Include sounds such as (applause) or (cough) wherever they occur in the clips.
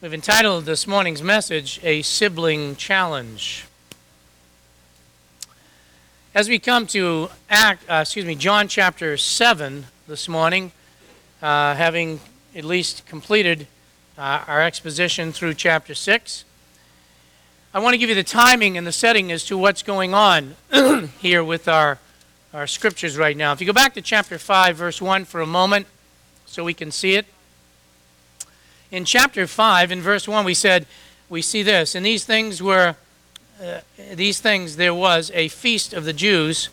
We've entitled this morning's message, A Sibling Challenge. As we come to act, uh, excuse me, John chapter 7 this morning, uh, having at least completed uh, our exposition through chapter 6, I want to give you the timing and the setting as to what's going on (clears throat) here with our, our scriptures right now. If you go back to chapter 5, verse 1 for a moment, so we can see it. In chapter 5, in verse 1, we said, we see this, and these things were, uh, these things there was a feast of the Jews,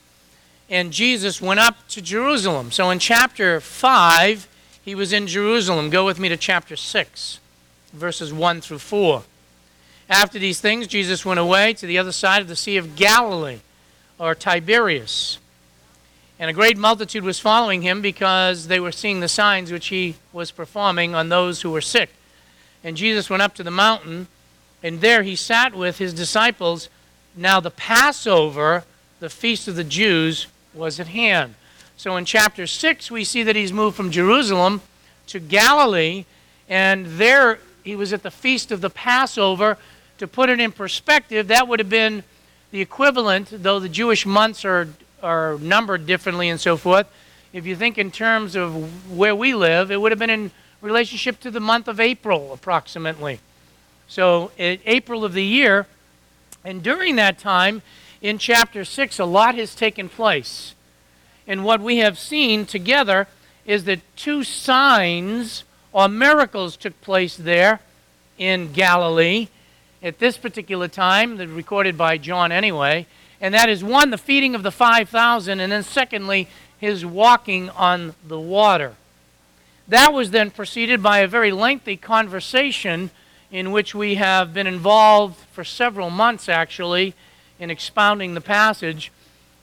and Jesus went up to Jerusalem. So in chapter 5, he was in Jerusalem. Go with me to chapter 6, verses 1 through 4. After these things, Jesus went away to the other side of the Sea of Galilee, or Tiberias. And a great multitude was following him because they were seeing the signs which he was performing on those who were sick. And Jesus went up to the mountain, and there he sat with his disciples. Now the Passover, the feast of the Jews, was at hand. So in chapter 6, we see that he's moved from Jerusalem to Galilee, and there he was at the feast of the Passover. To put it in perspective, that would have been the equivalent, though the Jewish months are are numbered differently and so forth. If you think in terms of where we live, it would have been in relationship to the month of April, approximately. So, April of the year, and during that time, in chapter 6, a lot has taken place. And what we have seen together is that two signs or miracles took place there in Galilee at this particular time, recorded by John anyway. And that is one, the feeding of the 5,000, and then secondly, his walking on the water. That was then preceded by a very lengthy conversation in which we have been involved for several months actually in expounding the passage,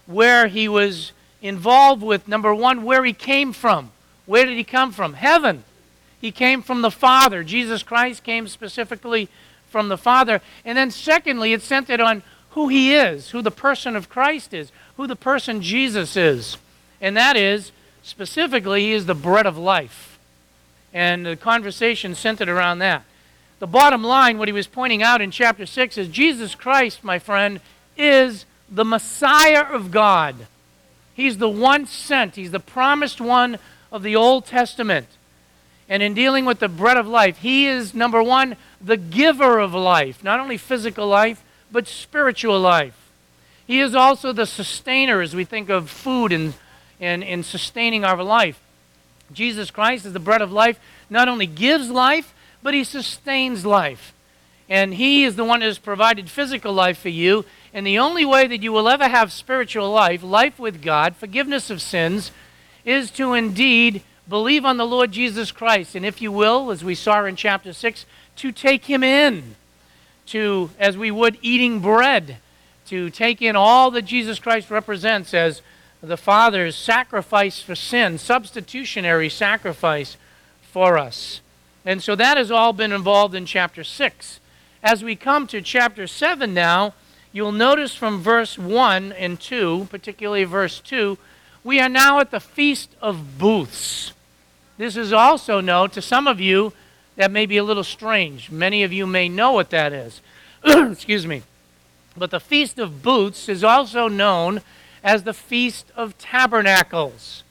where he was involved with number one, where he came from. Where did he come from? Heaven. He came from the Father. Jesus Christ came specifically from the Father. And then, secondly, it centered on who he is, who the person of Christ is, who the person Jesus is. And that is, specifically, he is the bread of life. And the conversation centered around that. The bottom line, what he was pointing out in chapter 6, is Jesus Christ, my friend, is the Messiah of God. He's the one sent, he's the promised one of the Old Testament. And in dealing with the bread of life, he is, number one, the giver of life, not only physical life, but spiritual life. He is also the sustainer as we think of food and, and, and sustaining our life. Jesus Christ is the bread of life, not only gives life, but he sustains life. And he is the one who has provided physical life for you. And the only way that you will ever have spiritual life, life with God, forgiveness of sins, is to indeed believe on the Lord Jesus Christ. And if you will, as we saw in chapter 6, to take him in to, as we would eating bread, to take in all that Jesus Christ represents as the Father's sacrifice for sin, substitutionary sacrifice for us. And so that has all been involved in chapter 6. As we come to chapter 7 now, you'll notice from verse 1 and 2, particularly verse 2, we are now at the Feast of Booths. This is also known to some of you that may be a little strange. Many of you may know what that is. (clears throat) Excuse me. But the Feast of Booths is also known as the Feast of Tabernacles.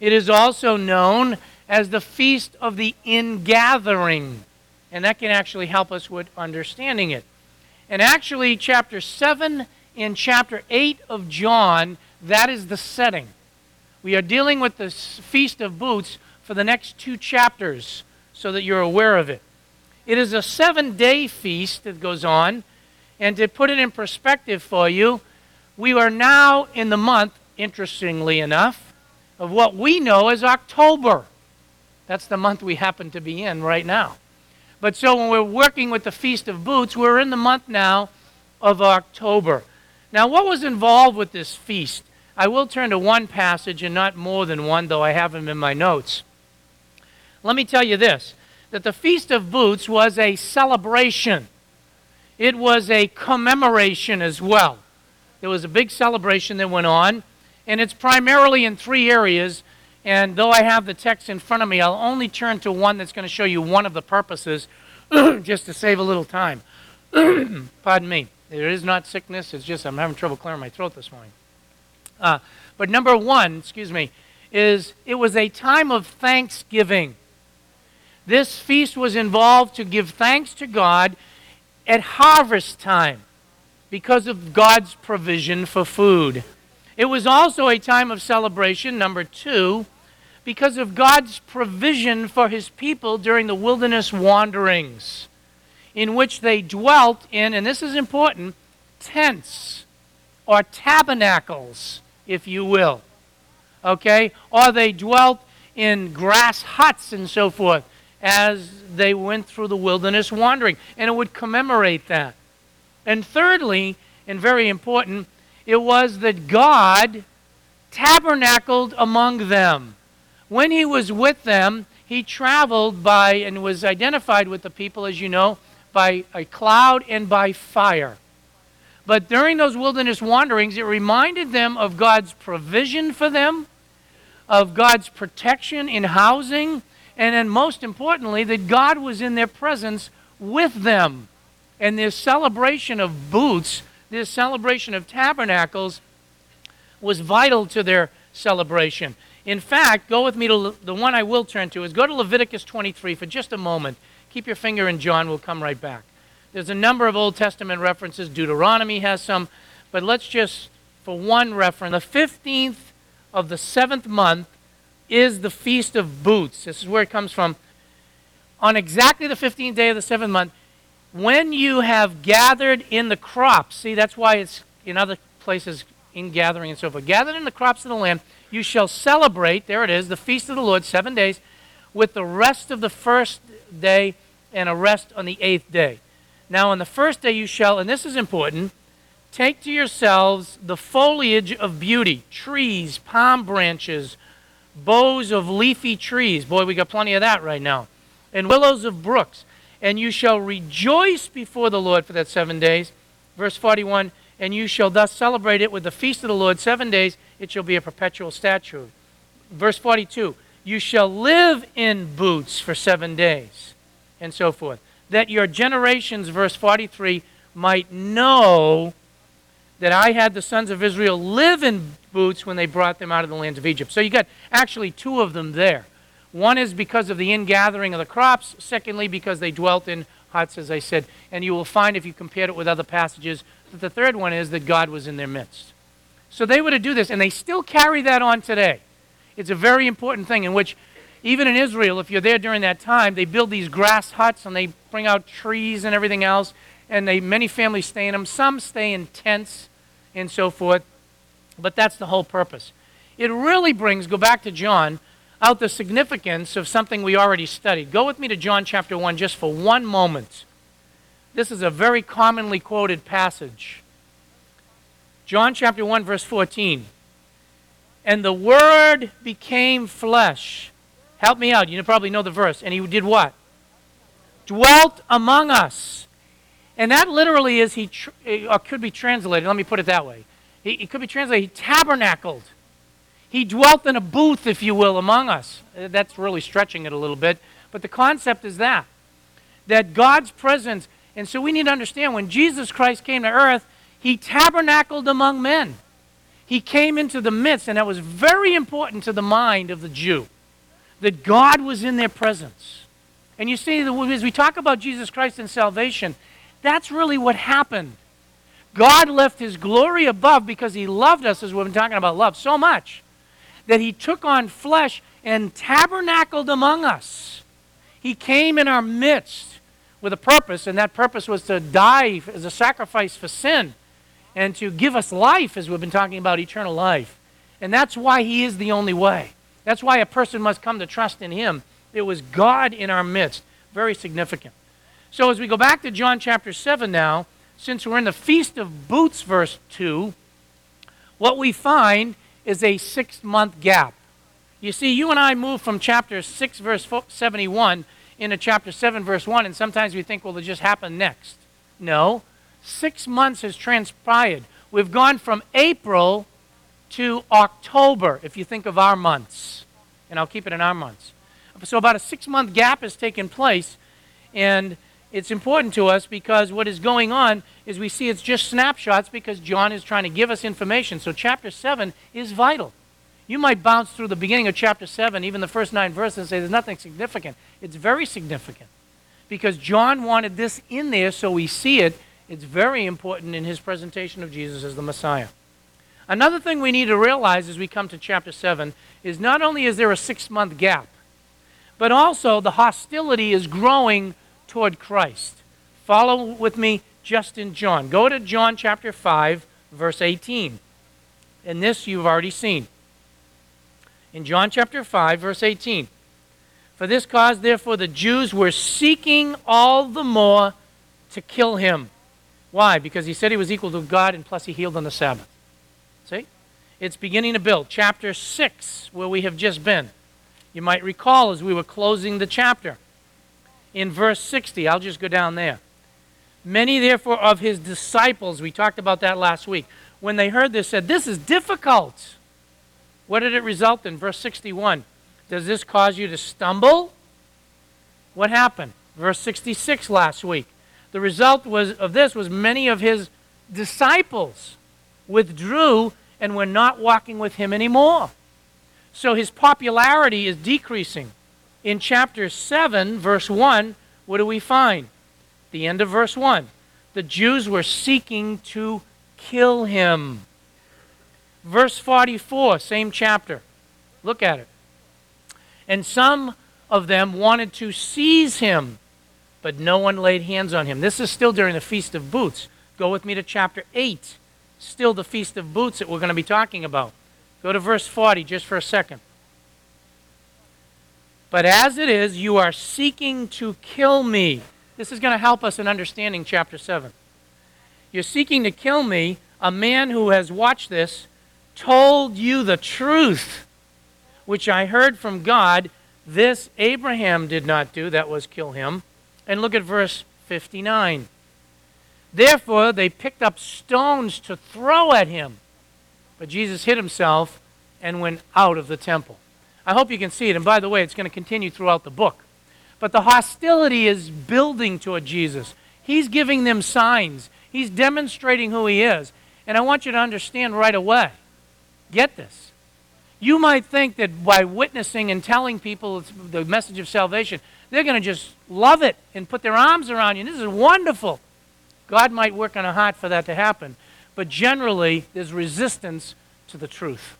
It is also known as the Feast of the Ingathering. And that can actually help us with understanding it. And actually, chapter 7 and chapter 8 of John, that is the setting. We are dealing with the Feast of Booths for the next two chapters so that you're aware of it. It is a seven day feast that goes on. And to put it in perspective for you, we are now in the month, interestingly enough, of what we know as October. That's the month we happen to be in right now. But so when we're working with the Feast of Booths, we're in the month now of October. Now, what was involved with this feast? I will turn to one passage and not more than one, though I have them in my notes. Let me tell you this that the Feast of Booths was a celebration, it was a commemoration as well. There was a big celebration that went on, and it's primarily in three areas. And though I have the text in front of me, I'll only turn to one that's going to show you one of the purposes. (clears throat) just to save a little time. (clears throat) Pardon me. There is not sickness, it's just I'm having trouble clearing my throat this morning. Uh, but number one, excuse me, is it was a time of thanksgiving. This feast was involved to give thanks to God at harvest time because of God's provision for food. It was also a time of celebration, number two, because of God's provision for his people during the wilderness wanderings, in which they dwelt in, and this is important, tents or tabernacles, if you will. Okay? Or they dwelt in grass huts and so forth as they went through the wilderness wandering. And it would commemorate that. And thirdly, and very important, it was that God tabernacled among them. When he was with them, he traveled by and was identified with the people, as you know, by a cloud and by fire. But during those wilderness wanderings, it reminded them of God's provision for them, of God's protection in housing, and then most importantly, that God was in their presence with them. And this celebration of booths, this celebration of tabernacles, was vital to their celebration. In fact, go with me to the one I will turn to is go to Leviticus 23 for just a moment. Keep your finger in John, we'll come right back. There's a number of Old Testament references. Deuteronomy has some, but let's just, for one reference, the 15th of the seventh month is the Feast of Booths. This is where it comes from. On exactly the 15th day of the seventh month, when you have gathered in the crops, see, that's why it's in other places in gathering and so forth. Gathered in the crops of the land, you shall celebrate, there it is, the feast of the Lord, seven days, with the rest of the first day and a rest on the eighth day. Now, on the first day you shall, and this is important, take to yourselves the foliage of beauty, trees, palm branches, boughs of leafy trees. Boy, we got plenty of that right now. And willows of brooks. And you shall rejoice before the Lord for that seven days. Verse 41 And you shall thus celebrate it with the feast of the Lord seven days it shall be a perpetual statute. Verse 42 You shall live in booths for seven days, and so forth. That your generations, verse 43, might know that I had the sons of Israel live in booths when they brought them out of the lands of Egypt. So you got actually two of them there. One is because of the ingathering of the crops, secondly, because they dwelt in huts, as I said. And you will find, if you compared it with other passages, that the third one is that God was in their midst. So they were to do this, and they still carry that on today. It's a very important thing in which, even in Israel, if you're there during that time, they build these grass huts and they bring out trees and everything else, and they many families stay in them. Some stay in tents and so forth, but that's the whole purpose. It really brings, go back to John, out the significance of something we already studied. Go with me to John chapter 1 just for one moment. This is a very commonly quoted passage. John chapter 1, verse 14. And the Word became flesh. Help me out. You probably know the verse. And he did what? Dwelt among us. And that literally is, he, tr- or could be translated, let me put it that way. He, it could be translated, he tabernacled. He dwelt in a booth, if you will, among us. Uh, that's really stretching it a little bit. But the concept is that that God's presence, and so we need to understand when Jesus Christ came to earth, he tabernacled among men. He came into the midst, and that was very important to the mind of the Jew that God was in their presence. And you see, as we talk about Jesus Christ and salvation, that's really what happened. God left his glory above because he loved us, as we've been talking about love, so much that he took on flesh and tabernacled among us. He came in our midst with a purpose, and that purpose was to die as a sacrifice for sin and to give us life, as we've been talking about eternal life. And that's why He is the only way. That's why a person must come to trust in Him. It was God in our midst. Very significant. So, as we go back to John chapter 7 now, since we're in the Feast of Booths, verse 2, what we find is a six month gap. You see, you and I move from chapter 6, verse 71 into chapter 7, verse 1, and sometimes we think, well, it just happened next. No, Six months has transpired. We've gone from April to October, if you think of our months. And I'll keep it in our months. So about a six month gap has taken place. And it's important to us because what is going on is we see it's just snapshots because John is trying to give us information. So chapter 7 is vital. You might bounce through the beginning of chapter 7, even the first nine verses, and say there's nothing significant. It's very significant because John wanted this in there so we see it. It's very important in his presentation of Jesus as the Messiah. Another thing we need to realize as we come to chapter 7 is not only is there a six month gap, but also the hostility is growing toward Christ. Follow with me just in John. Go to John chapter 5, verse 18. And this you've already seen. In John chapter 5, verse 18. For this cause, therefore, the Jews were seeking all the more to kill him. Why? Because he said he was equal to God, and plus he healed on the Sabbath. See? It's beginning to build. Chapter 6, where we have just been. You might recall as we were closing the chapter in verse 60. I'll just go down there. Many, therefore, of his disciples, we talked about that last week, when they heard this, said, This is difficult. What did it result in? Verse 61. Does this cause you to stumble? What happened? Verse 66 last week. The result was, of this was many of his disciples withdrew and were not walking with him anymore. So his popularity is decreasing. In chapter 7, verse 1, what do we find? The end of verse 1. The Jews were seeking to kill him. Verse 44, same chapter. Look at it. And some of them wanted to seize him, but no one laid hands on him. This is still during the Feast of Booths. Go with me to chapter 8. Still the Feast of Booths that we're going to be talking about. Go to verse 40 just for a second. But as it is, you are seeking to kill me. This is going to help us in understanding chapter 7. You're seeking to kill me. A man who has watched this told you the truth, which I heard from God. This Abraham did not do, that was kill him. And look at verse 59. Therefore, they picked up stones to throw at him. But Jesus hid himself and went out of the temple. I hope you can see it. And by the way, it's going to continue throughout the book. But the hostility is building toward Jesus. He's giving them signs, he's demonstrating who he is. And I want you to understand right away get this. You might think that by witnessing and telling people the message of salvation, they're going to just love it and put their arms around you. This is wonderful. God might work on a heart for that to happen. But generally, there's resistance to the truth.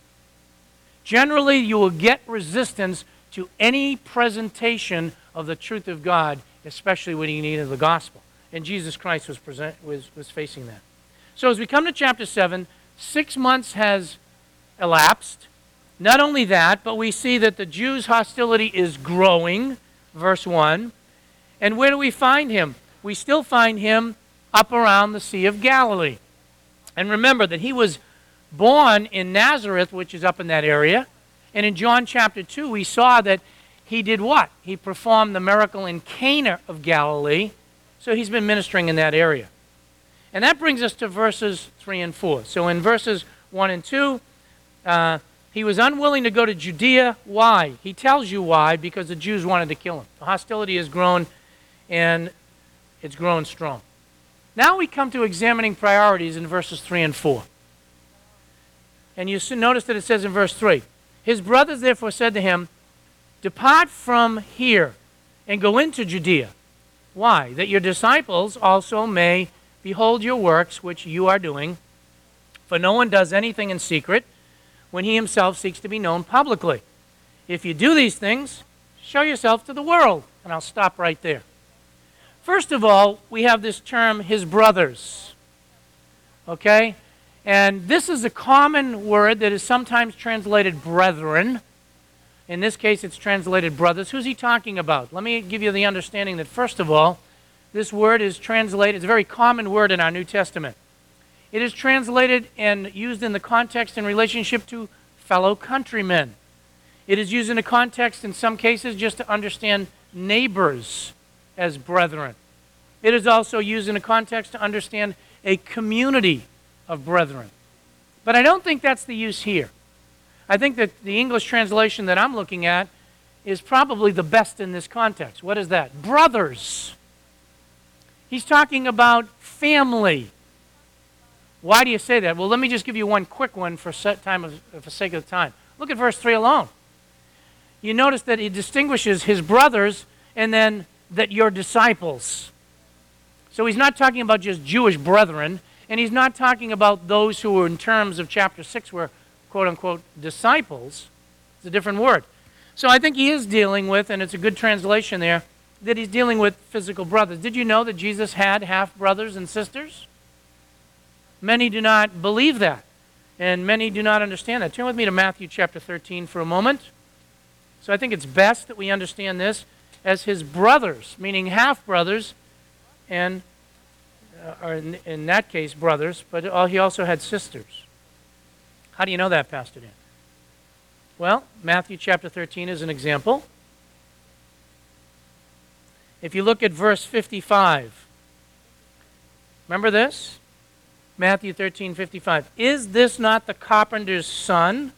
Generally, you will get resistance to any presentation of the truth of God, especially when you need the gospel. And Jesus Christ was, present, was, was facing that. So as we come to chapter 7, six months has elapsed. Not only that, but we see that the Jews' hostility is growing, verse 1. And where do we find him? We still find him up around the Sea of Galilee. And remember that he was born in Nazareth, which is up in that area. And in John chapter 2, we saw that he did what? He performed the miracle in Cana of Galilee. So he's been ministering in that area. And that brings us to verses 3 and 4. So in verses 1 and 2, uh, he was unwilling to go to Judea. Why? He tells you why, because the Jews wanted to kill him. The hostility has grown, and it's grown strong. Now we come to examining priorities in verses 3 and 4. And you notice that it says in verse 3 His brothers therefore said to him, Depart from here and go into Judea. Why? That your disciples also may behold your works which you are doing. For no one does anything in secret when he himself seeks to be known publicly. If you do these things, show yourself to the world. And I'll stop right there. First of all, we have this term, his brothers. Okay? And this is a common word that is sometimes translated brethren. In this case, it's translated brothers. Who's he talking about? Let me give you the understanding that, first of all, this word is translated, it's a very common word in our New Testament. It is translated and used in the context in relationship to fellow countrymen. It is used in a context, in some cases, just to understand neighbors as brethren. It is also used in a context to understand a community of brethren. But I don't think that's the use here. I think that the English translation that I'm looking at is probably the best in this context. What is that? Brothers. He's talking about family. Why do you say that? Well, let me just give you one quick one for set time of, for sake of time. Look at verse 3 alone. You notice that he distinguishes his brothers and then that your disciples. So he's not talking about just Jewish brethren, and he's not talking about those who were in terms of chapter 6 were quote unquote disciples. It's a different word. So I think he is dealing with, and it's a good translation there, that he's dealing with physical brothers. Did you know that Jesus had half brothers and sisters? Many do not believe that, and many do not understand that. Turn with me to Matthew chapter 13 for a moment. So I think it's best that we understand this as his brothers, meaning half brothers, and or in, in, that case, brothers, but uh, he also had sisters. How do you know that, Pastor Dan? Well, Matthew chapter 13 is an example. If you look at verse 55, remember this? Matthew 13, 55. Is this not the carpenter's son?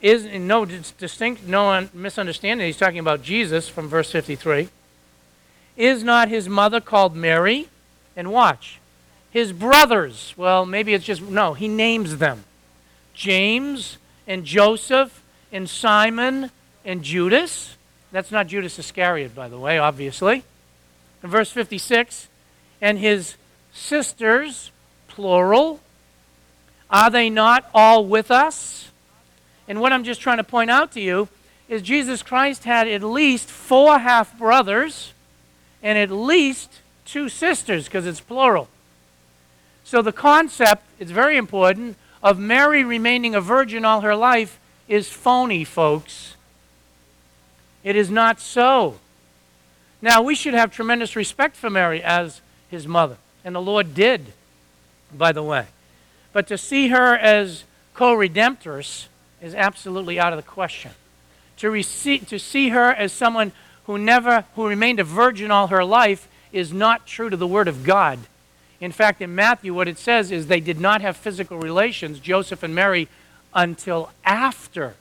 Is no distinct, no misunderstanding. He's talking about Jesus from verse 53. Is not his mother called Mary? And watch. His brothers, well, maybe it's just, no, he names them James and Joseph and Simon and Judas. That's not Judas Iscariot, by the way, obviously. In verse 56, and his sisters, plural, are they not all with us? And what I'm just trying to point out to you is Jesus Christ had at least four half brothers and at least two sisters, because it's plural. So the concept, it's very important, of Mary remaining a virgin all her life is phony, folks. It is not so. Now, we should have tremendous respect for Mary as his mother, and the Lord did, by the way. But to see her as co redemptress is absolutely out of the question. To, receive, to see her as someone who never, who remained a virgin all her life, is not true to the Word of God. In fact, in Matthew, what it says is they did not have physical relations, Joseph and Mary, until after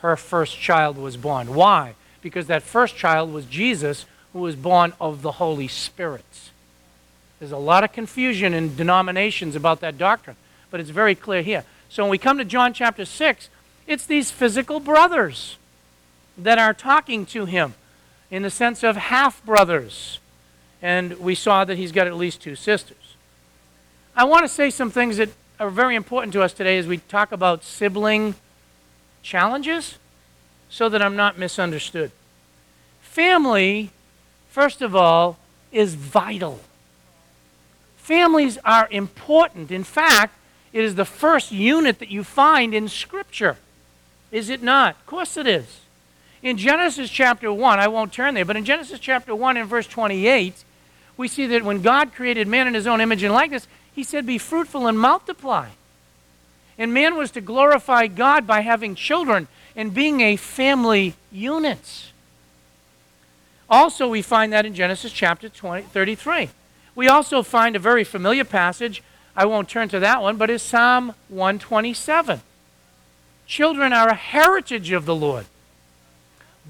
her first child was born. Why? Because that first child was Jesus, who was born of the Holy Spirit. There's a lot of confusion in denominations about that doctrine, but it's very clear here. So when we come to John chapter 6, it's these physical brothers that are talking to him in the sense of half brothers. And we saw that he's got at least two sisters. I want to say some things that are very important to us today as we talk about sibling challenges so that I'm not misunderstood. Family, first of all, is vital. Families are important. In fact, it is the first unit that you find in Scripture. Is it not? Of course it is. In Genesis chapter 1, I won't turn there, but in Genesis chapter 1 and verse 28, we see that when God created man in his own image and likeness, he said, Be fruitful and multiply. And man was to glorify God by having children and being a family unit. Also, we find that in Genesis chapter 20, 33. We also find a very familiar passage. I won't turn to that one, but it's Psalm 127. Children are a heritage of the Lord.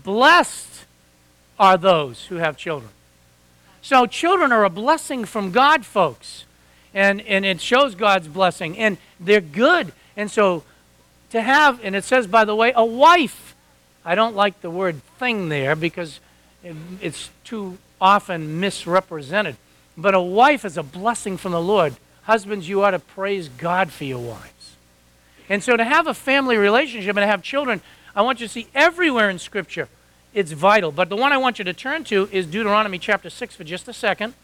Blessed are those who have children. So, children are a blessing from God, folks. And, and it shows God's blessing. And they're good. And so, to have, and it says, by the way, a wife. I don't like the word thing there because it's too often misrepresented. But a wife is a blessing from the Lord. Husbands, you ought to praise God for your wives. And so, to have a family relationship and to have children I want you to see everywhere in Scripture it's vital. But the one I want you to turn to is Deuteronomy chapter 6 for just a second.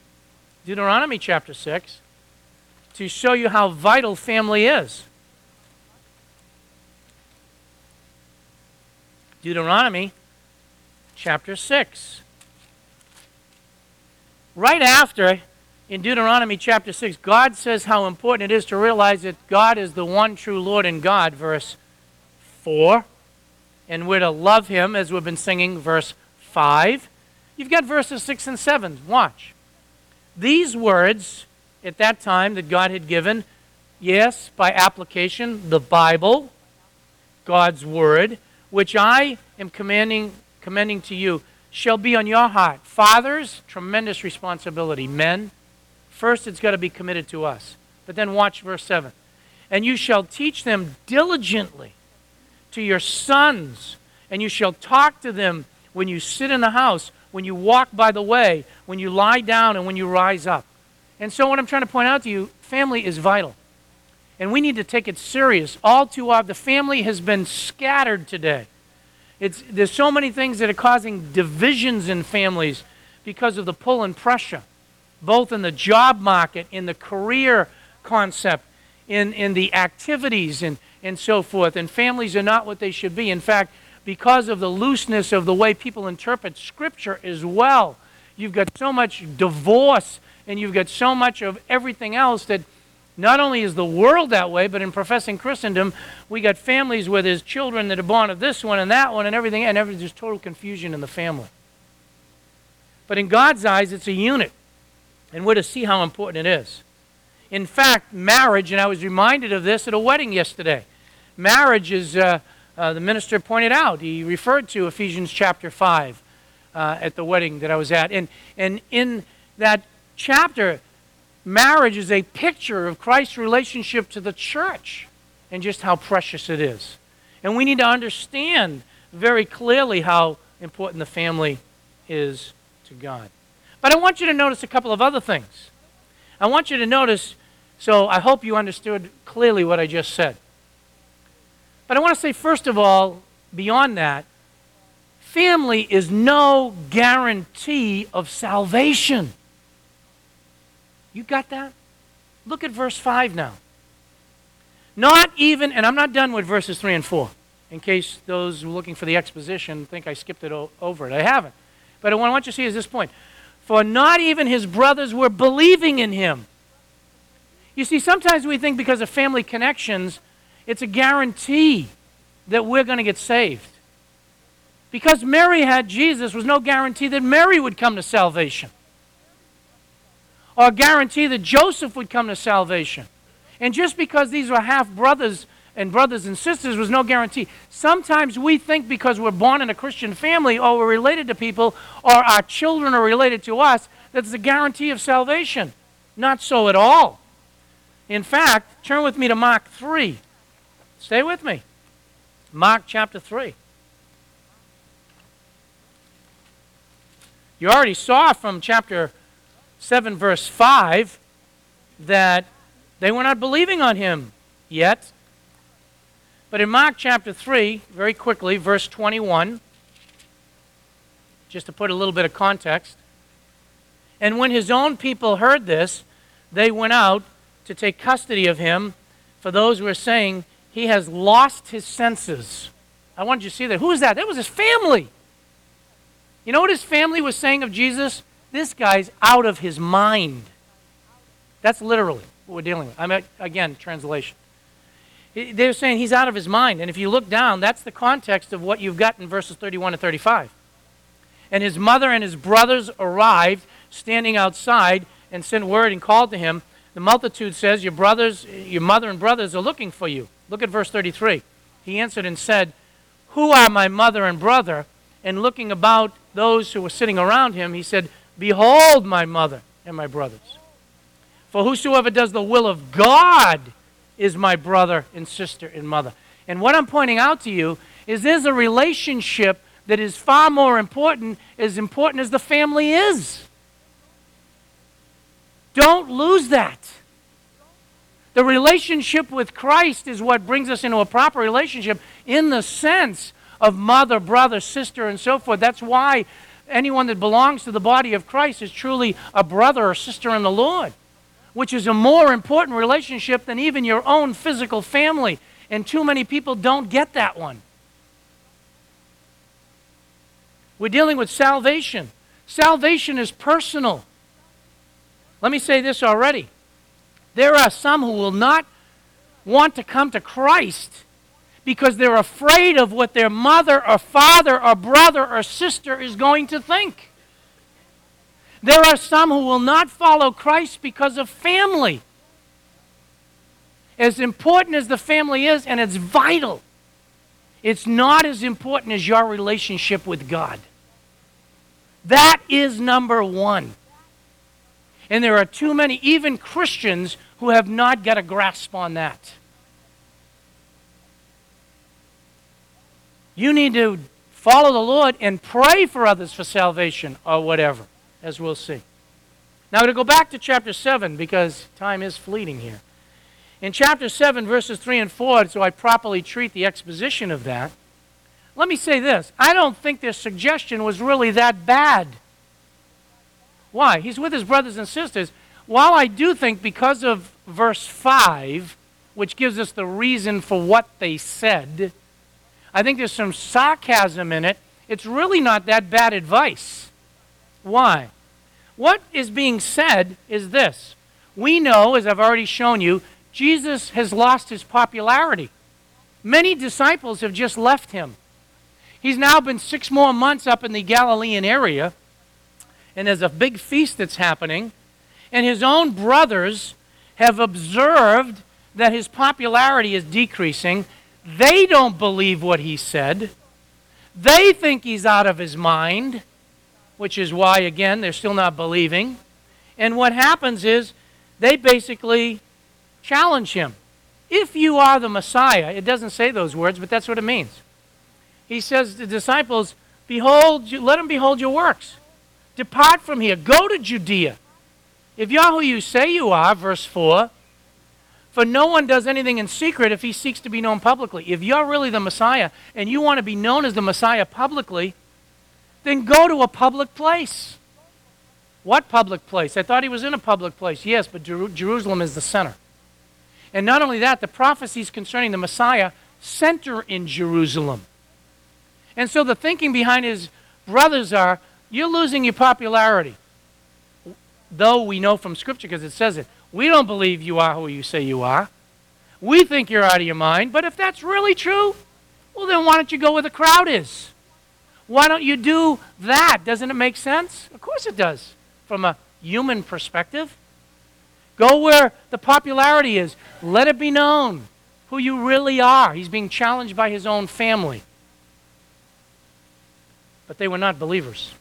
Deuteronomy chapter 6 to show you how vital family is. Deuteronomy chapter 6. Right after, in Deuteronomy chapter 6, God says how important it is to realize that God is the one true Lord and God, verse 4 and we're to love him, as we've been singing, verse 5. You've got verses 6 and 7. Watch. These words at that time that God had given, yes, by application, the Bible, God's Word, which I am commanding, commending to you, shall be on your heart. Fathers, tremendous responsibility. Men, first it's got to be committed to us. But then watch verse 7. And you shall teach them diligently to your sons, and you shall talk to them when you sit in the house, when you walk by the way, when you lie down, and when you rise up. And so, what I'm trying to point out to you family is vital. And we need to take it serious. All too often, the family has been scattered today. It's, there's so many things that are causing divisions in families because of the pull and pressure, both in the job market, in the career concept, in, in the activities, and, and so forth. And families are not what they should be. In fact, because of the looseness of the way people interpret Scripture as well, you've got so much divorce and you've got so much of everything else that not only is the world that way, but in professing Christendom, we got families where there's children that are born of this one and that one and everything, and there's total confusion in the family. But in God's eyes, it's a unit, and we're to see how important it is. In fact, marriage, and I was reminded of this at a wedding yesterday. Marriage is, uh, uh, the minister pointed out, he referred to Ephesians chapter 5 uh, at the wedding that I was at. And, and in that chapter, marriage is a picture of Christ's relationship to the church and just how precious it is. And we need to understand very clearly how important the family is to God. But I want you to notice a couple of other things. I want you to notice, so I hope you understood clearly what I just said. But I want to say, first of all, beyond that, family is no guarantee of salvation. You got that? Look at verse 5 now. Not even, and I'm not done with verses 3 and 4, in case those looking for the exposition think I skipped it over it. I haven't. But what I want you to see is this point. For not even his brothers were believing in him. You see, sometimes we think because of family connections, it's a guarantee that we're going to get saved. Because Mary had Jesus was no guarantee that Mary would come to salvation or guarantee that Joseph would come to salvation. And just because these were half brothers and brothers and sisters was no guarantee. Sometimes we think because we're born in a Christian family or we're related to people or our children are related to us, that's a guarantee of salvation. Not so at all. In fact, turn with me to Mark 3. Stay with me. Mark chapter 3. You already saw from chapter 7, verse 5, that they were not believing on him yet. But in Mark chapter 3, very quickly, verse 21, just to put a little bit of context, and when his own people heard this, they went out to take custody of him for those were saying, He has lost his senses. I wanted you to see that. Who is that? That was his family. You know what his family was saying of Jesus? This guy's out of his mind. That's literally what we're dealing with. I mean, again, translation. They're saying he's out of his mind. And if you look down, that's the context of what you've got in verses 31 to 35. And his mother and his brothers arrived, standing outside, and sent word and called to him. The multitude says, Your brothers, your mother and brothers are looking for you. Look at verse 33. He answered and said, Who are my mother and brother? And looking about those who were sitting around him, he said, Behold, my mother and my brothers. For whosoever does the will of God is my brother and sister and mother. And what I'm pointing out to you is there's a relationship that is far more important, as important as the family is. Don't lose that. The relationship with Christ is what brings us into a proper relationship in the sense of mother, brother, sister, and so forth. That's why anyone that belongs to the body of Christ is truly a brother or sister in the Lord, which is a more important relationship than even your own physical family. And too many people don't get that one. We're dealing with salvation. Salvation is personal. Let me say this already. There are some who will not want to come to Christ because they're afraid of what their mother or father or brother or sister is going to think. There are some who will not follow Christ because of family. As important as the family is, and it's vital, it's not as important as your relationship with God. That is number one. And there are too many, even Christians, who have not got a grasp on that. You need to follow the Lord and pray for others for salvation or whatever, as we'll see. Now, I'm going to go back to chapter 7 because time is fleeting here. In chapter 7, verses 3 and 4, so I properly treat the exposition of that, let me say this I don't think their suggestion was really that bad. Why? He's with his brothers and sisters. While I do think because of verse 5, which gives us the reason for what they said, I think there's some sarcasm in it. It's really not that bad advice. Why? What is being said is this. We know, as I've already shown you, Jesus has lost his popularity. Many disciples have just left him. He's now been six more months up in the Galilean area, and there's a big feast that's happening. And his own brothers have observed that his popularity is decreasing. They don't believe what he said. They think he's out of his mind, which is why, again, they're still not believing. And what happens is they basically challenge him. If you are the Messiah, it doesn't say those words, but that's what it means. He says to the disciples, Behold, let him behold your works. Depart from here. Go to Judea. If you're who you say you are, verse 4, for no one does anything in secret if he seeks to be known publicly. If you're really the Messiah and you want to be known as the Messiah publicly, then go to a public place. What public place? I thought he was in a public place. Yes, but Jer- Jerusalem is the center. And not only that, the prophecies concerning the Messiah center in Jerusalem. And so the thinking behind his brothers are you're losing your popularity. Though we know from Scripture, because it says it, we don't believe you are who you say you are. We think you're out of your mind. But if that's really true, well, then why don't you go where the crowd is? Why don't you do that? Doesn't it make sense? Of course it does, from a human perspective. Go where the popularity is. Let it be known who you really are. He's being challenged by his own family. But they were not believers.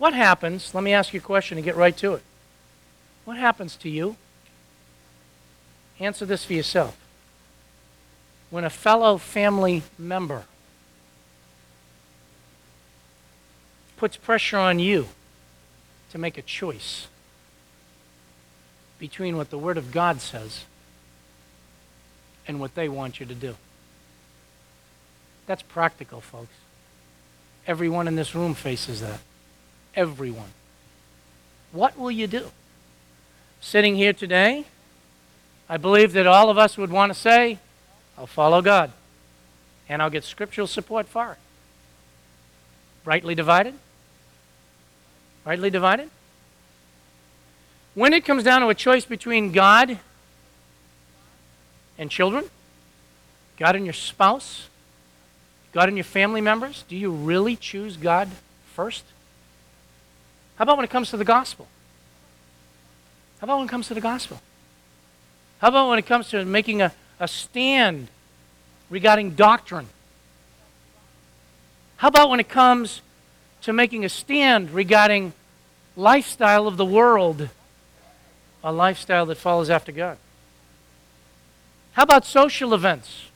What happens? Let me ask you a question and get right to it. What happens to you? Answer this for yourself. When a fellow family member puts pressure on you to make a choice between what the Word of God says and what they want you to do. That's practical, folks. Everyone in this room faces that. Everyone. What will you do? Sitting here today, I believe that all of us would want to say, I'll follow God, and I'll get scriptural support for it. Rightly divided? Rightly divided? When it comes down to a choice between God and children, God and your spouse, God and your family members, do you really choose God first? How about when it comes to the gospel? How about when it comes to the gospel? How about when it comes to making a, a stand regarding doctrine? How about when it comes to making a stand regarding lifestyle of the world? a lifestyle that follows after God? How about social events?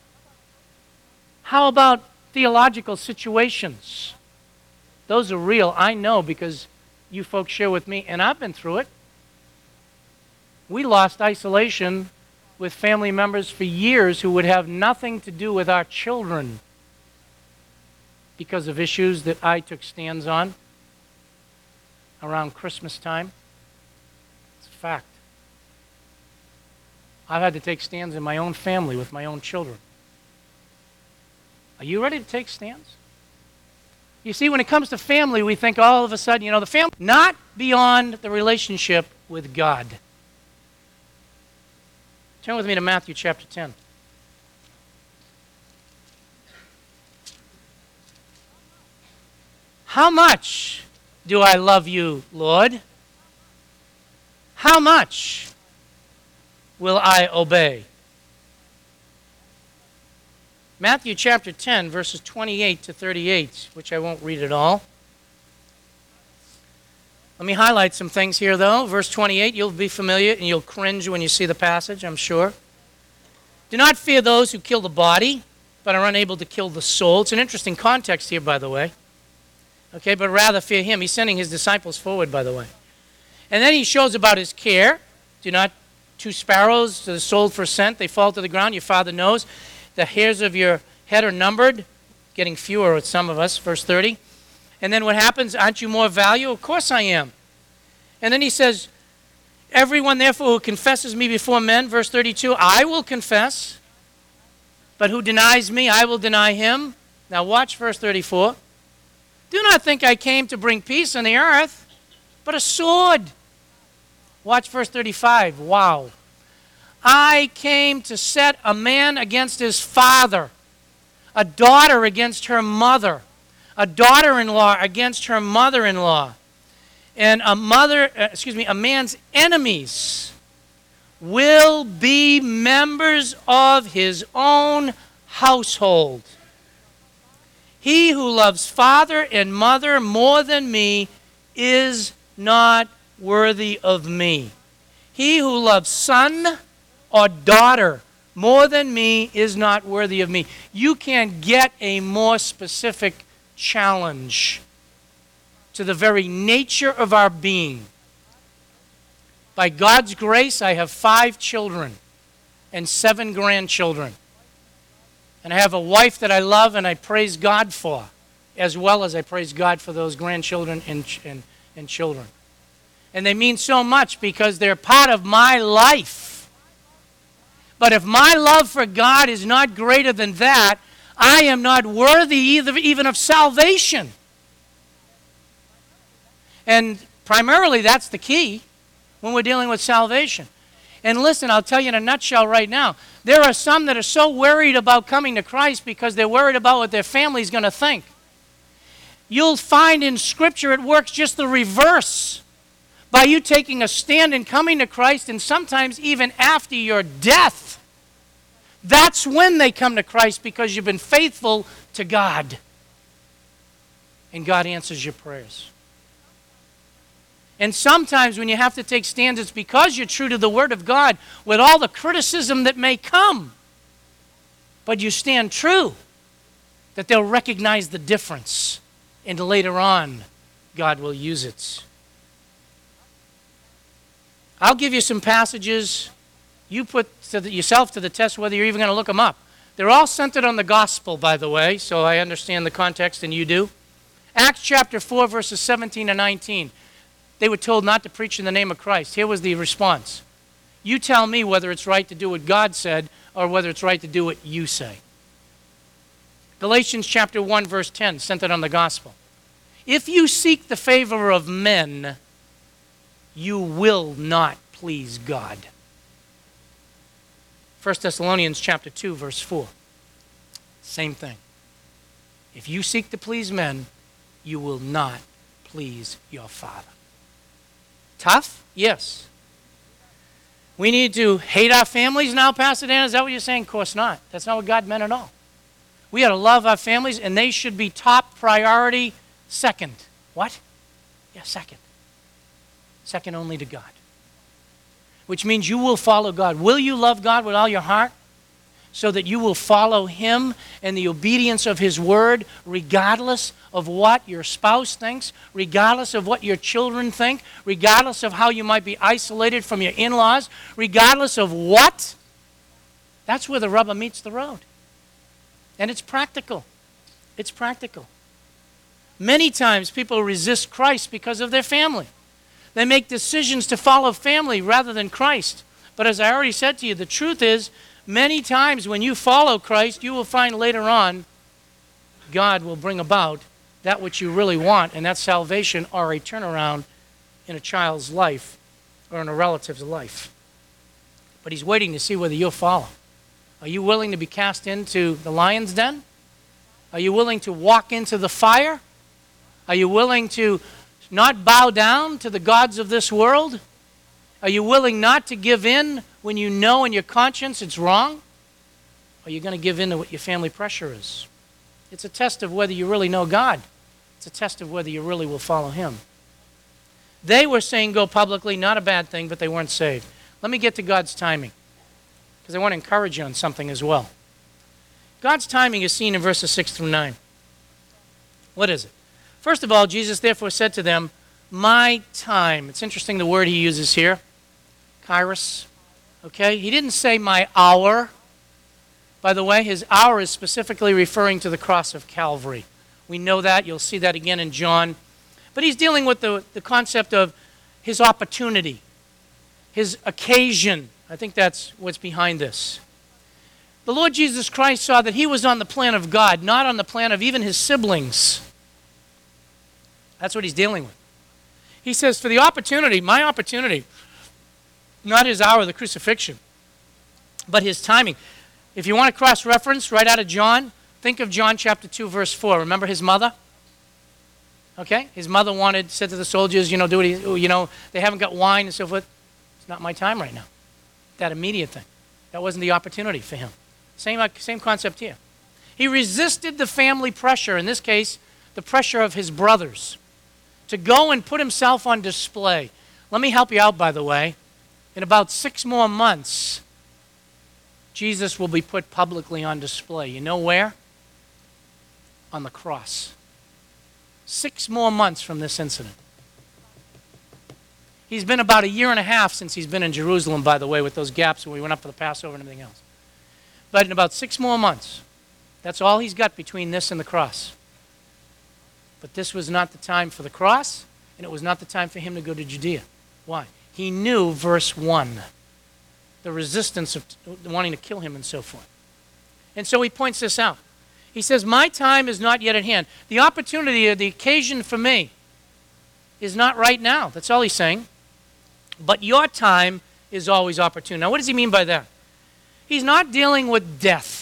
How about theological situations? Those are real. I know because you folks share with me, and I've been through it. We lost isolation with family members for years who would have nothing to do with our children because of issues that I took stands on around Christmas time. It's a fact. I've had to take stands in my own family with my own children. Are you ready to take stands? You see, when it comes to family, we think all of a sudden, you know, the family, not beyond the relationship with God. Turn with me to Matthew chapter 10. How much do I love you, Lord? How much? will I obey. Matthew chapter 10, verses 28 to 38, which I won't read at all. Let me highlight some things here, though. Verse 28, you'll be familiar and you'll cringe when you see the passage, I'm sure. Do not fear those who kill the body, but are unable to kill the soul. It's an interesting context here, by the way. Okay, but rather fear him. He's sending his disciples forward, by the way. And then he shows about his care. Do not two sparrows sold for a cent, they fall to the ground. Your father knows. The hairs of your head are numbered, getting fewer with some of us. Verse 30. And then what happens? Aren't you more value? Of course I am. And then he says, Everyone, therefore, who confesses me before men, verse 32, I will confess. But who denies me, I will deny him. Now, watch verse 34. Do not think I came to bring peace on the earth, but a sword. Watch verse 35. Wow. I came to set a man against his father, a daughter against her mother, a daughter in law against her mother in law and a mother, uh, excuse me, a man's enemies will be members of his own household. He who loves father and mother more than me is not worthy of me. He who loves son or daughter more than me is not worthy of me. You can't get a more specific challenge to the very nature of our being. By God's grace, I have five children and seven grandchildren. And I have a wife that I love and I praise God for, as well as I praise God for those grandchildren and, and, and children. And they mean so much because they're part of my life. But if my love for God is not greater than that, I am not worthy either, even of salvation. And primarily, that's the key when we're dealing with salvation. And listen, I'll tell you in a nutshell right now. There are some that are so worried about coming to Christ because they're worried about what their family's going to think. You'll find in Scripture it works just the reverse. By you taking a stand and coming to Christ, and sometimes even after your death, that's when they come to Christ because you've been faithful to God. And God answers your prayers. And sometimes when you have to take stands, it's because you're true to the Word of God with all the criticism that may come. But you stand true, that they'll recognize the difference. And later on, God will use it. I'll give you some passages. You put to the, yourself to the test whether you're even going to look them up. They're all centered on the gospel, by the way, so I understand the context, and you do. Acts chapter 4, verses 17 and 19. They were told not to preach in the name of Christ. Here was the response You tell me whether it's right to do what God said or whether it's right to do what you say. Galatians chapter 1, verse 10, centered on the gospel. If you seek the favor of men, you will not please God. 1 Thessalonians chapter 2, verse 4. Same thing. If you seek to please men, you will not please your Father. Tough? Yes. We need to hate our families now, Pastor Dan? Is that what you're saying? Of course not. That's not what God meant at all. We ought to love our families, and they should be top priority second. What? Yeah, second. Second only to God. Which means you will follow God. Will you love God with all your heart? so that you will follow Him and the obedience of His word, regardless of what your spouse thinks, regardless of what your children think, regardless of how you might be isolated from your in laws, regardless of what. That's where the rubber meets the road. And it's practical. It's practical. Many times people resist Christ because of their family. They make decisions to follow family rather than Christ. But as I already said to you, the truth is Many times when you follow Christ, you will find later on God will bring about that which you really want, and that's salvation or a turnaround in a child's life or in a relative's life. But He's waiting to see whether you'll follow. Are you willing to be cast into the lion's den? Are you willing to walk into the fire? Are you willing to not bow down to the gods of this world? Are you willing not to give in when you know in your conscience it's wrong? Or are you going to give in to what your family pressure is? It's a test of whether you really know God. It's a test of whether you really will follow Him. They were saying go publicly, not a bad thing, but they weren't saved. Let me get to God's timing, because I want to encourage you on something as well. God's timing is seen in verses 6 through 9. What is it? First of all, Jesus therefore said to them, My time. It's interesting the word he uses here, kairos. Okay? He didn't say my hour. By the way, his hour is specifically referring to the cross of Calvary. We know that. You'll see that again in John. But he's dealing with the, the concept of his opportunity, his occasion. I think that's what's behind this. The Lord Jesus Christ saw that he was on the plan of God, not on the plan of even his siblings. That's what he's dealing with. He says, For the opportunity, my opportunity, not his hour of the crucifixion, but his timing. If you want to cross reference right out of John, think of John chapter 2, verse 4. Remember his mother? Okay? His mother wanted, said to the soldiers, you know, do it, you know, they haven't got wine and so forth. It's not my time right now. That immediate thing. That wasn't the opportunity for him. Same, uh, same concept here. He resisted the family pressure, in this case, the pressure of his brothers, to go and put himself on display. Let me help you out, by the way. In about six more months, Jesus will be put publicly on display. You know where? On the cross. Six more months from this incident. He's been about a year and a half since he's been in Jerusalem, by the way, with those gaps when we went up for the Passover and everything else. But in about six more months, that's all he's got between this and the cross. But this was not the time for the cross, and it was not the time for him to go to Judea. Why? He knew verse 1, the resistance of wanting to kill him and so forth. And so he points this out. He says, My time is not yet at hand. The opportunity or the occasion for me is not right now. That's all he's saying. But your time is always opportune. Now, what does he mean by that? He's not dealing with death.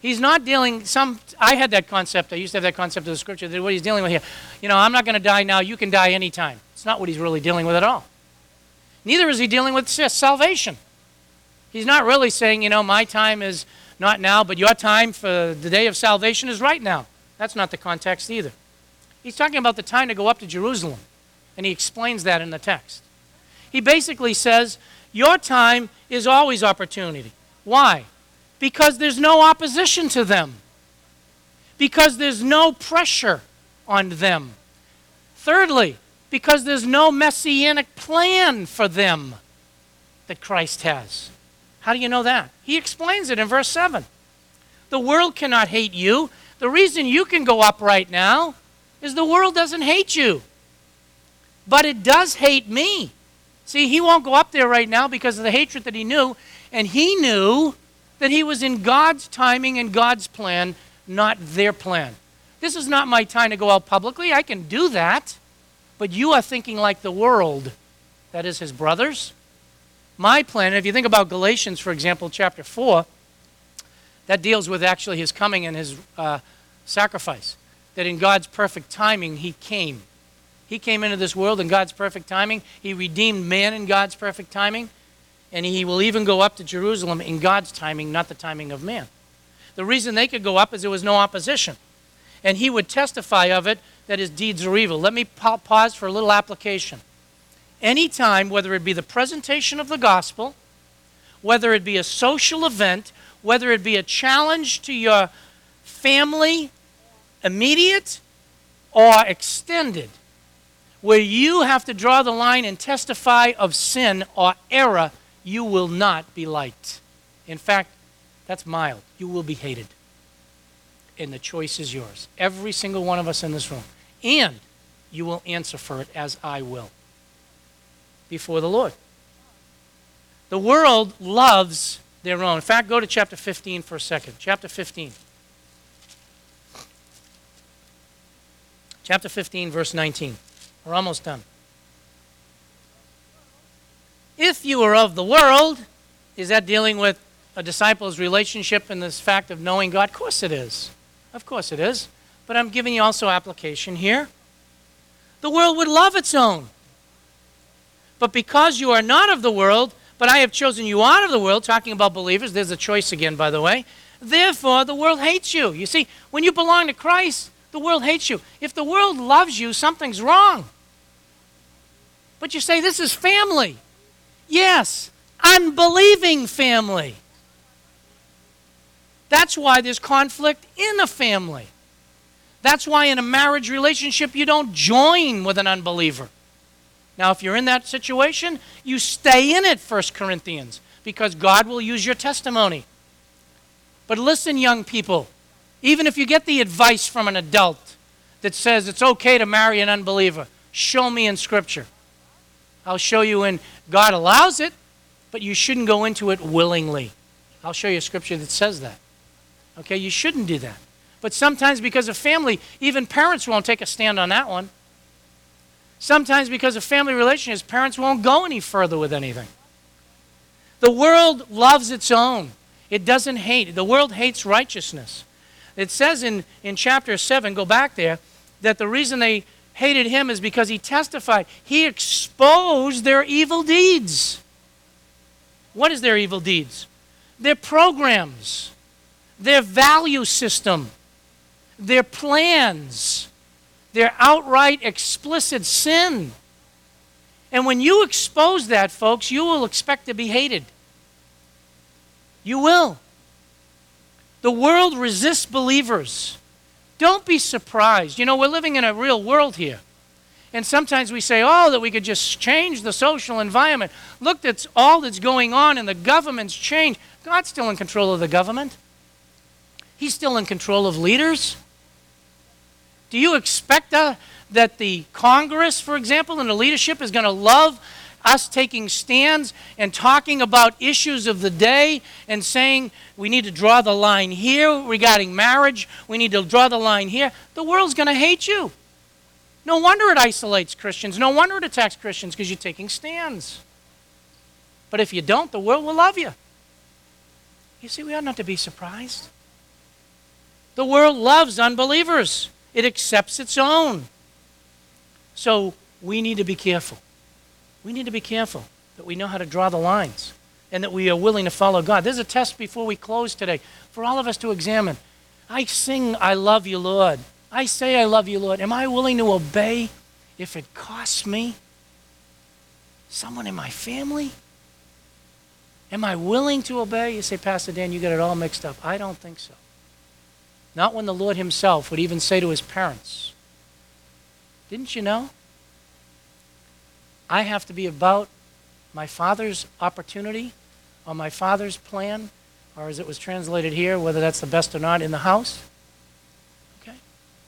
He's not dealing some I had that concept. I used to have that concept of the scripture that what he's dealing with here. You know, I'm not going to die now, you can die anytime. It's not what he's really dealing with at all. Neither is he dealing with salvation. He's not really saying, you know, my time is not now, but your time for the day of salvation is right now. That's not the context either. He's talking about the time to go up to Jerusalem, and he explains that in the text. He basically says, Your time is always opportunity. Why? Because there's no opposition to them, because there's no pressure on them. Thirdly, because there's no messianic plan for them that Christ has. How do you know that? He explains it in verse 7. The world cannot hate you. The reason you can go up right now is the world doesn't hate you. But it does hate me. See, he won't go up there right now because of the hatred that he knew. And he knew that he was in God's timing and God's plan, not their plan. This is not my time to go out publicly. I can do that. But you are thinking like the world, that is, his brothers. My plan, if you think about Galatians, for example, chapter 4, that deals with actually his coming and his uh, sacrifice. That in God's perfect timing, he came. He came into this world in God's perfect timing. He redeemed man in God's perfect timing. And he will even go up to Jerusalem in God's timing, not the timing of man. The reason they could go up is there was no opposition. And he would testify of it that his deeds are evil. Let me pause for a little application. Anytime, whether it be the presentation of the gospel, whether it be a social event, whether it be a challenge to your family, immediate or extended, where you have to draw the line and testify of sin or error, you will not be liked. In fact, that's mild. You will be hated. And the choice is yours. Every single one of us in this room and you will answer for it as I will before the Lord. The world loves their own. In fact, go to chapter 15 for a second. Chapter 15. Chapter 15, verse 19. We're almost done. If you are of the world, is that dealing with a disciple's relationship and this fact of knowing God? Of course it is. Of course it is but I'm giving you also application here. The world would love its own. But because you are not of the world, but I have chosen you out of the world, talking about believers, there's a choice again, by the way. Therefore, the world hates you. You see, when you belong to Christ, the world hates you. If the world loves you, something's wrong. But you say, this is family. Yes, unbelieving family. That's why there's conflict in a family. That's why in a marriage relationship you don't join with an unbeliever. Now, if you're in that situation, you stay in it, 1 Corinthians, because God will use your testimony. But listen, young people, even if you get the advice from an adult that says it's okay to marry an unbeliever, show me in Scripture. I'll show you when God allows it, but you shouldn't go into it willingly. I'll show you a scripture that says that. Okay, you shouldn't do that. But sometimes because of family, even parents won't take a stand on that one. Sometimes because of family relationships, parents won't go any further with anything. The world loves its own. It doesn't hate. The world hates righteousness. It says in, in chapter 7, go back there, that the reason they hated him is because he testified. He exposed their evil deeds. What is their evil deeds? Their programs, their value system, their plans, their outright explicit sin. And when you expose that, folks, you will expect to be hated. You will. The world resists believers. Don't be surprised. You know, we're living in a real world here. And sometimes we say, oh, that we could just change the social environment. Look, that's all that's going on, and the government's changed. God's still in control of the government. He's still in control of leaders. Do you expect uh, that the Congress, for example, and the leadership is going to love us taking stands and talking about issues of the day and saying we need to draw the line here regarding marriage, we need to draw the line here? The world's going to hate you. No wonder it isolates Christians. No wonder it attacks Christians because you're taking stands. But if you don't, the world will love you. You see, we ought not to be surprised. The world loves unbelievers, it accepts its own. So we need to be careful. We need to be careful that we know how to draw the lines and that we are willing to follow God. There's a test before we close today for all of us to examine. I sing, I love you, Lord. I say, I love you, Lord. Am I willing to obey if it costs me? Someone in my family? Am I willing to obey? You say, Pastor Dan, you got it all mixed up. I don't think so. Not when the Lord Himself would even say to His parents, Didn't you know? I have to be about my Father's opportunity or my Father's plan, or as it was translated here, whether that's the best or not, in the house Okay?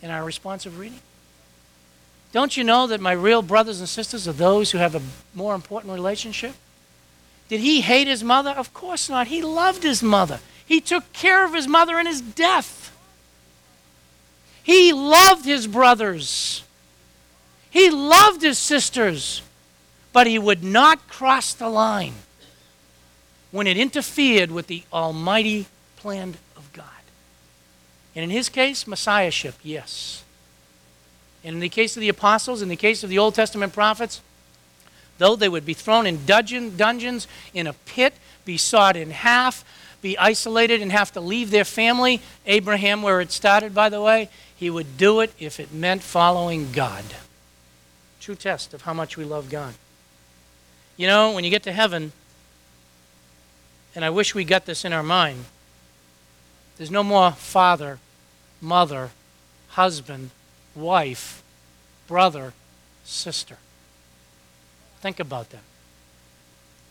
in our responsive reading? Don't you know that my real brothers and sisters are those who have a more important relationship? Did he hate his mother? Of course not. He loved his mother. He took care of his mother in his death. He loved his brothers. He loved his sisters. But he would not cross the line when it interfered with the almighty plan of God. and in his case, messiahship, yes. And in the case of the apostles, in the case of the Old Testament prophets, though they would be thrown in dungeon, dungeons, in a pit, be sawed in half, be isolated, and have to leave their family, Abraham, where it started, by the way, he would do it if it meant following God. True test of how much we love God. You know, when you get to heaven, and I wish we got this in our mind, there's no more father, mother, husband, wife, brother, sister. Think about them.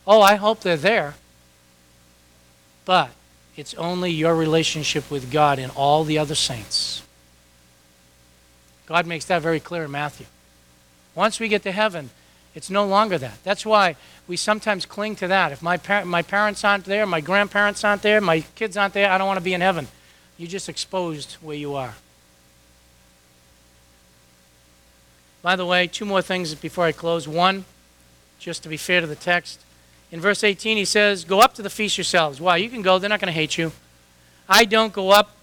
Oh, I hope they're there. But it's only your relationship with God and all the other saints. God makes that very clear in Matthew. Once we get to heaven, it's no longer that. That's why we sometimes cling to that. If my, par- my parents aren't there, my grandparents aren't there, my kids aren't there, I don't want to be in heaven. You just exposed where you are. By the way, two more things before I close. One, just to be fair to the text. In verse 18, he says, Go up to the feast yourselves. Why? You can go, they're not going to hate you. I don't go up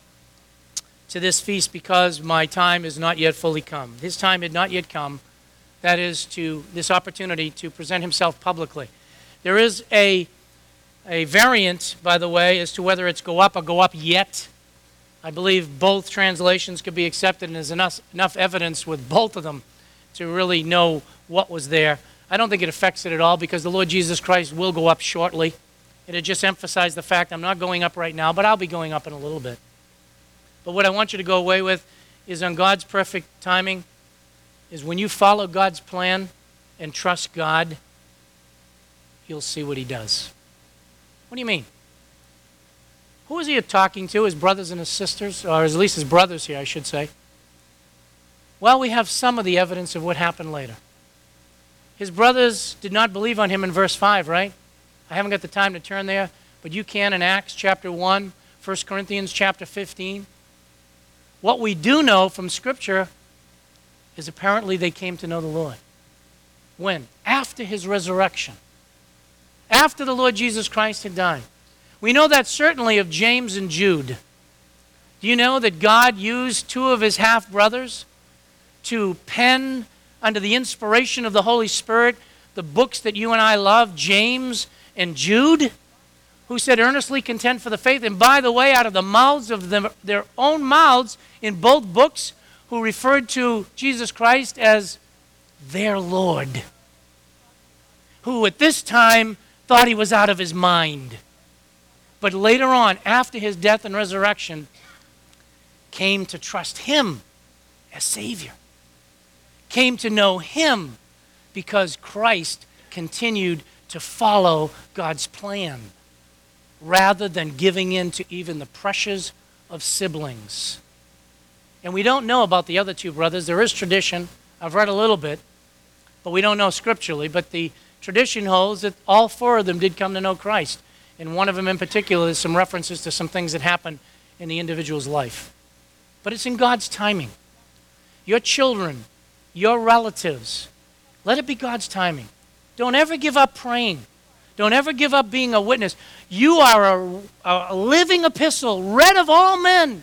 to this feast because my time is not yet fully come. His time had not yet come that is to this opportunity to present himself publicly. There is a, a variant, by the way, as to whether it's go up or go up yet. I believe both translations could be accepted, and there's enough, enough evidence with both of them to really know what was there. I don't think it affects it at all because the Lord Jesus Christ will go up shortly. It'll just emphasize the fact I'm not going up right now, but I'll be going up in a little bit. But what I want you to go away with is on God's perfect timing, is when you follow God's plan and trust God, you'll see what He does. What do you mean? Who is he talking to? His brothers and his sisters, or at least his brothers here, I should say. Well, we have some of the evidence of what happened later. His brothers did not believe on him in verse 5, right? I haven't got the time to turn there, but you can in Acts chapter 1, 1 Corinthians chapter 15. What we do know from Scripture is apparently they came to know the Lord. When? After his resurrection. After the Lord Jesus Christ had died. We know that certainly of James and Jude. Do you know that God used two of his half brothers to pen, under the inspiration of the Holy Spirit, the books that you and I love, James and Jude, who said, earnestly contend for the faith. And by the way, out of the mouths of them, their own mouths in both books, who referred to Jesus Christ as their Lord, who at this time thought he was out of his mind but later on, after his death and resurrection, came to trust him as Savior, came to know him because Christ continued to follow God's plan rather than giving in to even the pressures of siblings. And we don't know about the other two brothers. There is tradition. I've read a little bit, but we don't know scripturally. But the tradition holds that all four of them did come to know Christ. And one of them in particular there's some references to some things that happen in the individual's life. But it's in God's timing. Your children, your relatives, let it be God's timing. Don't ever give up praying. Don't ever give up being a witness. You are a, a living epistle, read of all men.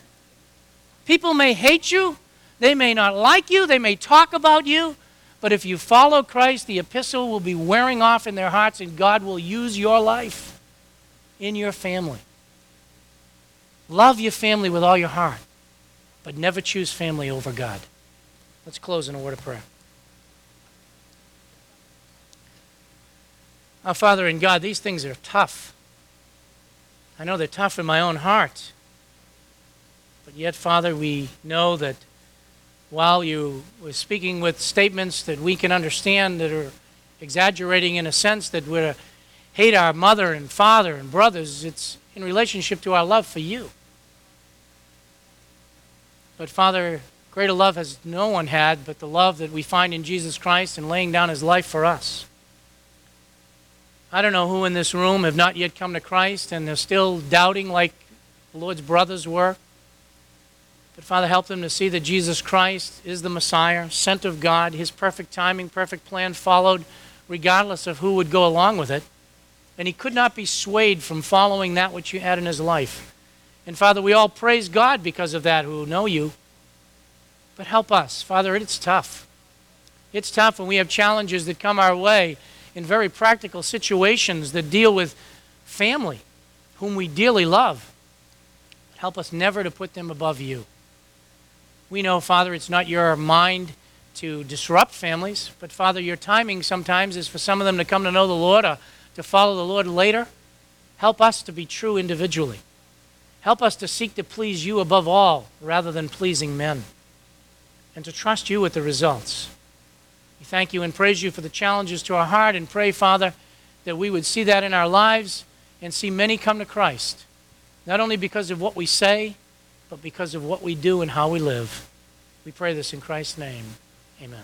People may hate you, they may not like you, they may talk about you, but if you follow Christ, the epistle will be wearing off in their hearts and God will use your life in your family. Love your family with all your heart, but never choose family over God. Let's close in a word of prayer. Our Father in God, these things are tough. I know they're tough in my own heart. But yet, Father, we know that while you were speaking with statements that we can understand that are exaggerating in a sense that we're uh, hate our mother and father and brothers, it's in relationship to our love for you. But Father, greater love has no one had but the love that we find in Jesus Christ and laying down his life for us. I don't know who in this room have not yet come to Christ and they're still doubting like the Lord's brothers were. But Father, help them to see that Jesus Christ is the Messiah, sent of God, his perfect timing, perfect plan followed regardless of who would go along with it and he could not be swayed from following that which you had in his life. And Father, we all praise God because of that who know you. But help us. Father, it's tough. It's tough when we have challenges that come our way in very practical situations that deal with family, whom we dearly love. Help us never to put them above you. We know, Father, it's not your mind to disrupt families, but Father, your timing sometimes is for some of them to come to know the Lord, or to follow the Lord later, help us to be true individually. Help us to seek to please you above all rather than pleasing men, and to trust you with the results. We thank you and praise you for the challenges to our heart and pray, Father, that we would see that in our lives and see many come to Christ, not only because of what we say, but because of what we do and how we live. We pray this in Christ's name. Amen.